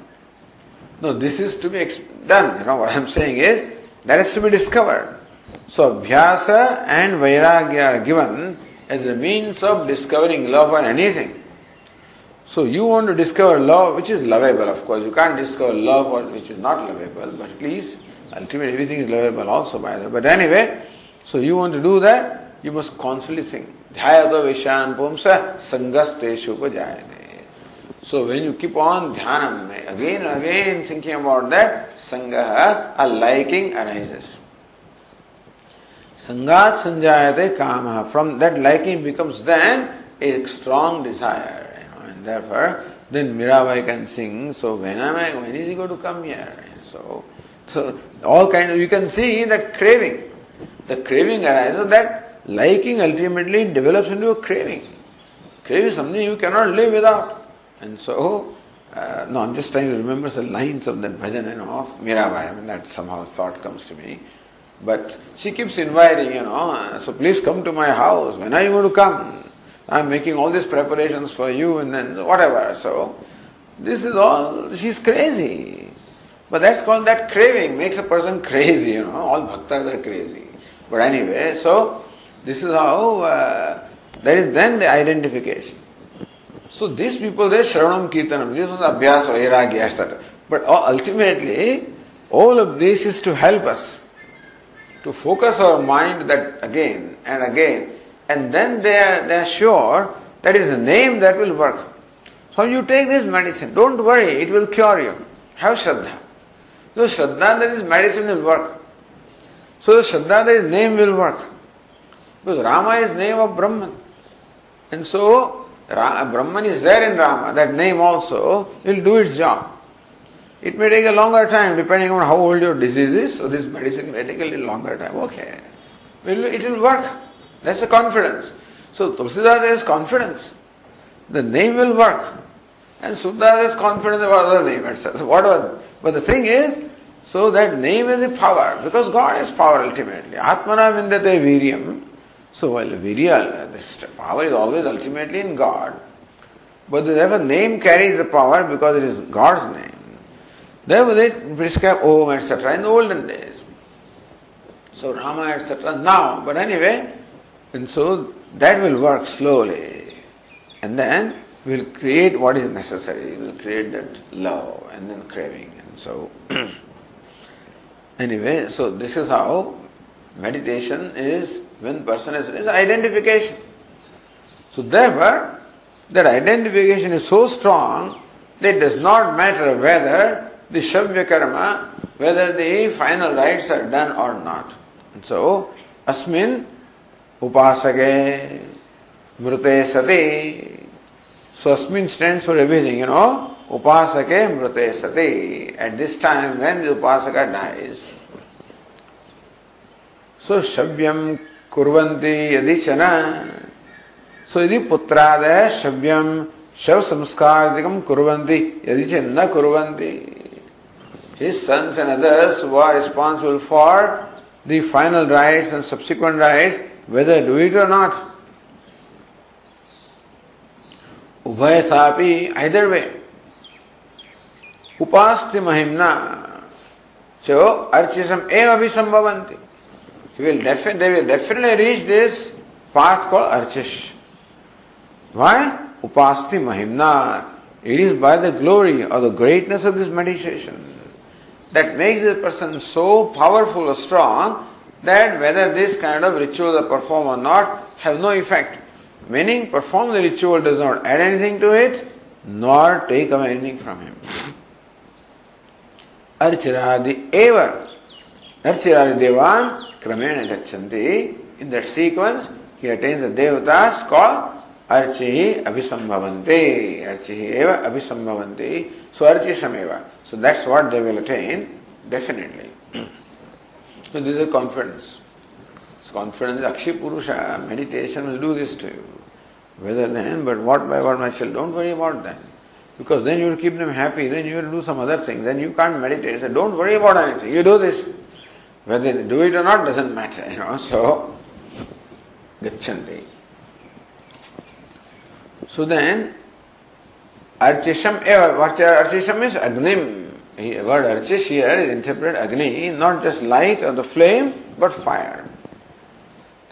S1: No, this is to be done. You know what I'm saying is, that is to be discovered. So, Vyasa and Vairagya are given as a means of discovering love or anything. So you want to discover love which is lovable, of course. You can't discover love which is not lovable, but please, ultimately everything is lovable also by the way. But anyway, so you want to do that, you must constantly think. Pumsa So when you keep on dhyanam, again and again thinking about that, sangha, a liking arises. Sangat sanjayate kama. From that liking becomes then a strong desire. and therefore, then Mirabai can sing, so when am I, when is he going to come here? so, so all kind of, you can see that craving. The craving arises, that liking ultimately develops into a craving. Craving something you cannot live without. And so, uh, no, I'm just trying to remember the lines of that bhajan and of Mirabai. I mean, that somehow thought comes to me. But she keeps inviting, you know, so please come to my house. When are you going to come? I'm making all these preparations for you and then whatever. So, this is all, she's crazy. But that's called that craving, makes a person crazy, you know. All bhaktas are crazy. But anyway, so this is how, uh, there is then the identification. So these people, they Shravanam Kirtanam, this bias Abhyas, Vairagya, etc. But uh, ultimately, all of this is to help us to focus our mind that again and again, and then they are, they are sure that is a name that will work. So you take this medicine, don't worry, it will cure you. Have Shraddha. So Shraddha that is medicine will work. So the Shraddha that is name will work. Because Rama is name of Brahman. And so Ra- Brahman is there in Rama, that name also will do its job. It may take a longer time depending on how old your disease is, so this medicine may take a little longer time. Okay. It will work. That's the confidence. So Tulsidas has confidence. The name will work. And Sundar is confident about other name itself. So whatever. But the thing is, so that name is the power, because God is power ultimately. Atmana vindate viryam. So while virya, this power is always ultimately in God. But therefore name carries the power because it is God's name. There was it prescribed Om, etc. in the olden days. So Rama, etc. now. But anyway, and so that will work slowly. And then we'll create what is necessary. We'll create that love and then craving. And so, [clears throat] anyway, so this is how meditation is when person is, is identification. So therefore, that identification is so strong that it does not matter whether the Shavya karma, whether the final rites are done or not. And so, asmin upasage mrute sati. So asmin stands for everything, you know. Upasake mrute sati. At this time when the upasaka dies. So shavyam kurvanti यदि चना सो यदि पुत्रादय शव्यम शव संस्कार दिकम कुरवंती यदि च न कुरवंती his sons and others who are responsible for the final rites and subsequent rites, whether do it or not. Ubhayatapi, either way. Upasti mahimna. So, archisam eva sambhavanti. He will, definitely they will definitely reach this path called archish. Why? Upasti mahimna. It is by the glory or the greatness of this meditation that makes the person so powerful or strong that whether this kind of ritual are performed or not have no effect. Meaning, perform the ritual does not add anything to it, nor take away anything from him. Archiradi eva. Archiradi devan kramena gachanti. In that sequence, he attains the devatas called Archihi Abhisambhavante, Archihi eva Abhisambhavante, So Archisham eva. So that's what they will attain, definitely. [clears throat] so this is confidence. This confidence, is Akshipurusha, meditation will do this to you. Whether then, but what by what myself, don't worry about them, Because then you will keep them happy, then you will do some other thing, then you can't meditate. So don't worry about anything, you do this. Whether they do it or not doesn't matter, [laughs] you know. So, gacchante. So then, अर्चिशम अर्चिशम is अग्नि word अर्चिश is interpret अग्नि not just light of the flame but fire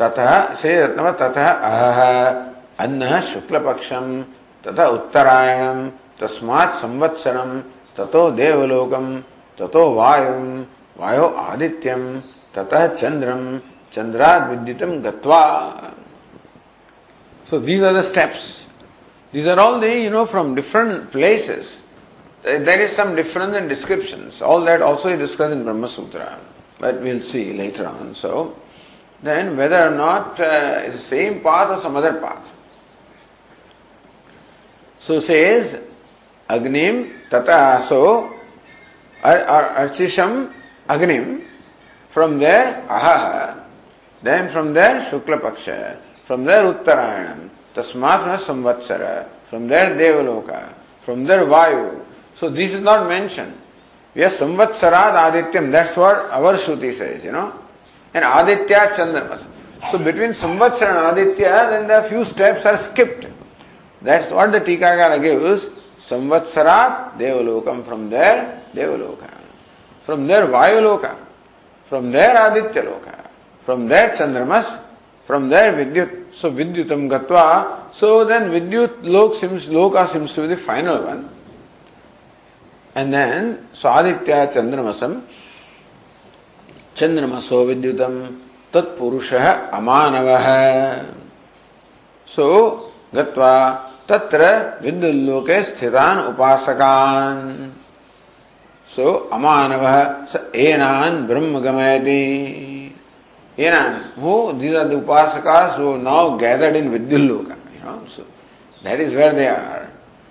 S1: तथा श्री तथा अह अन्न शुक्ल पक्षम तथा उत्तरायणम तस्मात संवत्सरम ततो देवलोकम ततो वायु वायो आदि ततः चंद्रम चंद्रा विद्युत गत्वा these are the steps These are all the, you know, from different places. There is some difference in descriptions. All that also is discussed in Brahma Sutra, but we'll see later on. So, then whether or not uh, it's the same path or some other path. So says Agnim Tata, so Archisham Agnim, from there Aha, then from there Shukla Paksha, from there Uttarayanam, तस्मात न संवत्सर from there देवलोका from there वायु so this is not mention we are संवत्सराद आदित्यम that's what our श्रुति से you know and Aditya Chandra so between संवत्सर and Aditya then there few steps are skipped that's what the टीकाकार gives संवत्सराद देवलोकम from there देवलोका from there वायुलोका from there Aditya लोक from there चंद्रमस From there Vidyut, so Vidyutam Gatva, so then Vidyut Lok seems, Loka seems to be the final one. And then Swaditya Chandramasam, Chandramaso Vidyutam, Tatpurushah Amanavah. So, Gatva, तत्र विद्युल्लोके स्थितान उपासकान सो अमानव स एनान ब्रह्म गमयति You know, who these are the Upasakas who now gathered in Vidyaloka. You know, so that is where they are.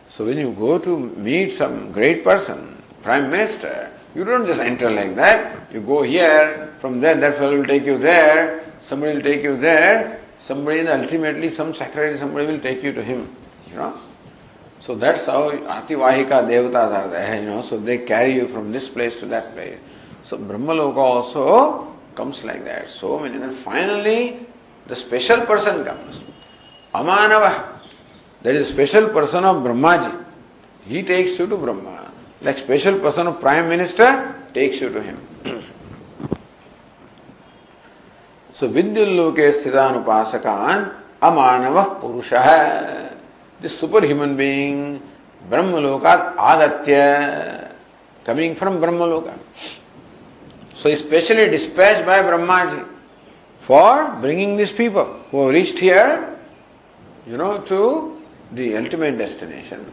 S1: So when you go to meet some great person, Prime Minister, you don't just enter like that. You go here, from there that fellow will take you there, somebody will take you there, somebody and ultimately some secretary, somebody will take you to him. You know? So that's how Ativahika devatas are there, you know, so they carry you from this place to that place. So Brahmaloka also comes like that. So many. And finally, the special person comes. Amanava. That is special person of Brahmaji. He takes you to Brahma. Like special person of Prime Minister takes you to him. so Vidyaloke Siddhanupasakan Amanava Purusha. This superhuman being, Brahmalokat Agatya, coming from Brahmaloka. So especially dispatched by Brahmaji for bringing these people who reached here, you know, to the ultimate destination.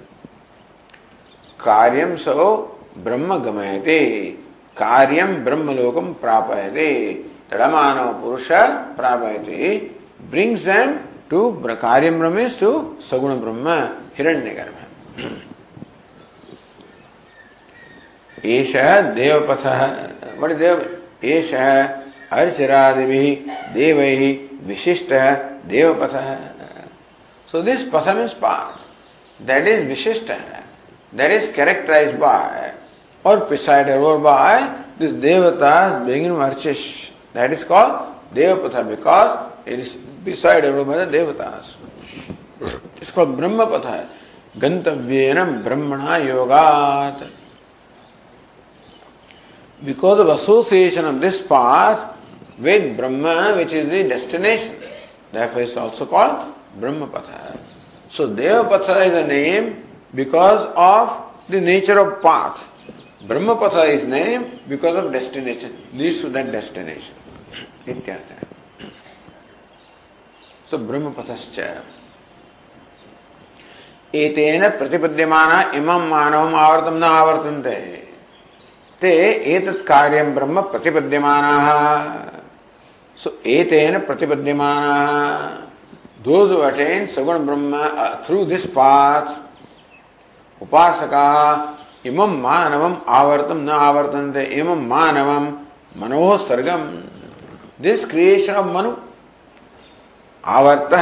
S1: Karyam so Brahma gamayate, Karyam Brahmalokam prapayate, Tadamanav Purusha prapayate, brings them to Karyam Brahma is to Saguna Brahma, Hiranyagarma. एष देवपथ बड़े देव एष अर्चरादि देव विशिष्ट देवपथ so this पथ means path that is विशिष्ट that is characterise by और प्रिसाइड ओवर बाय दिस देवता begin अर्चिश that is called Devpath because it is preside over by देवता इसको ब्रह्म पथ है गंतव्य ब्रह्मणा योगात because of association of this path with Brahma, which is the destination. Therefore, it's also called Brahmapatha. So, Devapatha is a name because of the nature of path. Brahmapatha is name because of destination, leads to that destination. Ityartha. So, Brahmapathaschaya. एतेन प्रतिपद्यमाना इमं मानवम् आवर्तं न आवर्तन्ते ते एतत् कार्यं ब्रह्म प्रतिपद्यमानाः सो एतेन प्रतिपद्यमानाः those attain saguna Brahma through this path upasaka इमं मानवम आवर्तम न आवर्तन्ते इमं मानवम मनोः सर्गम दिस क्रिएशन ऑफ मनु आवर्त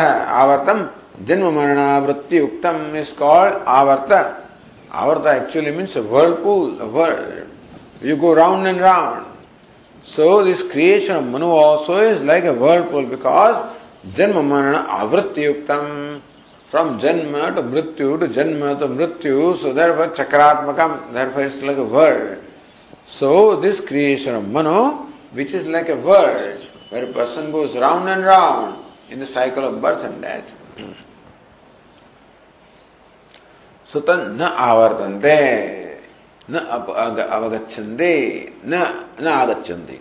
S1: आवर्तम जन्म मरणावृत्ति उक्तम इज कॉल्ड आवर्त आवर्त actually means whirlpool world You go round and round. So this creation of Manu also is like a whirlpool because Janma Marana Avritti Yuktam. From Janma to Mrityu to Janma to Mrityu. So therefore Chakratmakam. Therefore it's like a whirl. So this creation of Manu, which is like a whirl, where a person goes round and round in the cycle of birth and death. सुत न आवर्तन्ते न avagacchande na na agacchande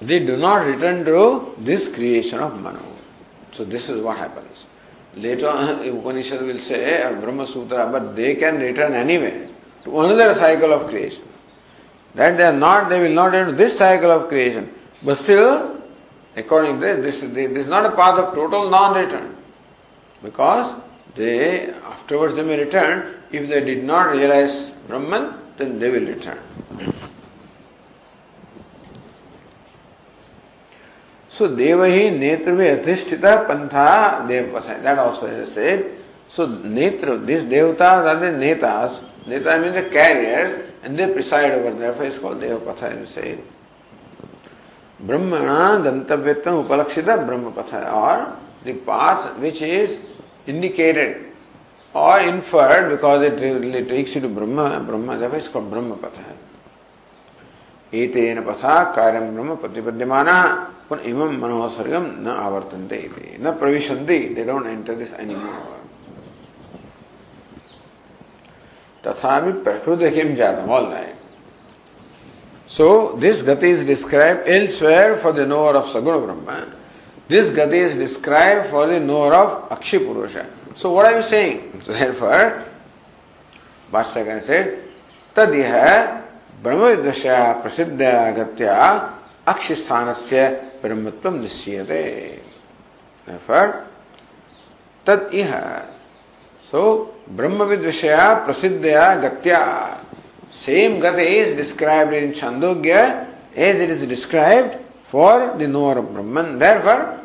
S1: they do not return to this creation of manu so this is what happens later on upanishad will say or brahma sutra but they can return anyway to another cycle of creation that they are not they will not enter this cycle of creation but still according to this this, this is not a path of total non-return because they, afterwards they may return. If they did not realize Brahman, then they will return. So Devahi Netravi Adhishtita Pantha Devapatha. That also is said. So Netra, these Devatas are the Netas. Neta means the carriers and they preside over them. Therefore it's called Devapasai is said. Brahmana Gantavyatvam Upalakshita Brahmapatha or the path which is indicated or inferred because it, it takes you to Brahma. Brahma, therefore it's called Brahma Patha. एतेन पथा कार्यं ब्रह्म प्रतिपद्यमानः पुनः इमं मनोः स्वर्गं न आवर्तन्ते इति न प्रविशन्ति they don't enter this anymore तथापि प्रकृति किम जातम ऑल नाइट सो दिस गति is describe elsewhere for the knower of सगुण ब्रह्म this gate is described for the knower of akshipurusha. So what I am saying? So therefore, Bhaskaran said, Tadiha Brahma Vidvasya Prasiddha Gatya Akshi Sthanasya Brahmatvam Nishyate. Therefore, Tad Iha. So, Brahma Vidvasya Prasiddha Gatya. Same gate is described in Chandogya as it is described for the knower of Brahman. Therefore,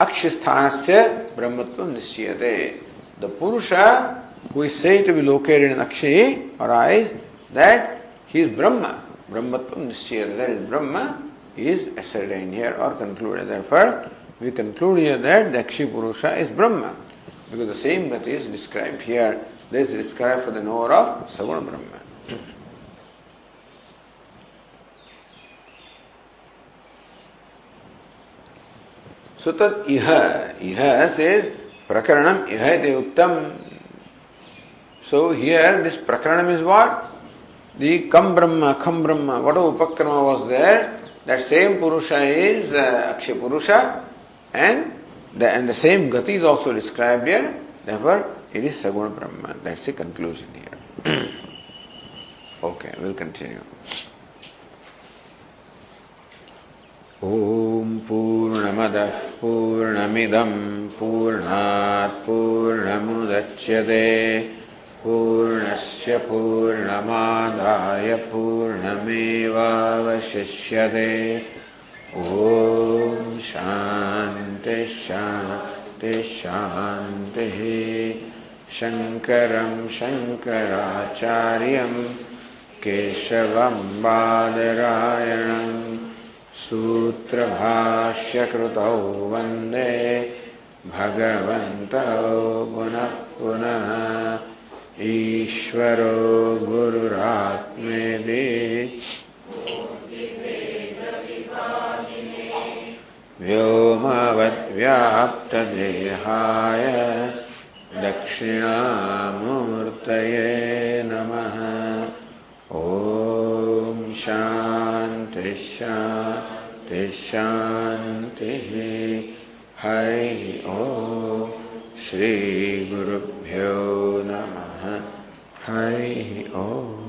S1: Akshisthanasya Brahmatvam Nishyate. The Purusha who is said to be located in Akshi or that he is Brahman. Brahmatvam Nishyate. That is Brahman, is ascertained here or concluded. Therefore, we conclude here that the Akshi Purusha is Brahman, Because the same is described here, this is described for the knower of Saguna Brahman. So tat iha, iha says prakaranam iha uttam. So here this prakaranam is what? The kam brahma, kam brahma, whatever upakrama was there, that same purusha is uh, akshay and the, and the same gati is also described here. Therefore, it is saguna brahma. That's the conclusion here. [clears throat] okay, we'll continue. ॐ पूर्णमदः पूर्णमिदम् पूर्णात् पूर्णमुदच्यते पूर्णस्य पूर्णमादाय पूर्णमेवावशिष्यते ॐ शान्ति शान्ते शान्तिः शङ्करं शङ्कराचार्यं केशवम् बादरायणम् सूत्रभाष्यकृतौ वन्दे भगवन्तौ पुनः पुनः ईश्वरो गुरुरात्मेदे व्योमवद्व्याप्तदेहाय दक्षिणामूर्तये नमः ॐ शा शांति शांति शांति हरि ओ श्री गुरुभ्यो नमः हरि ओ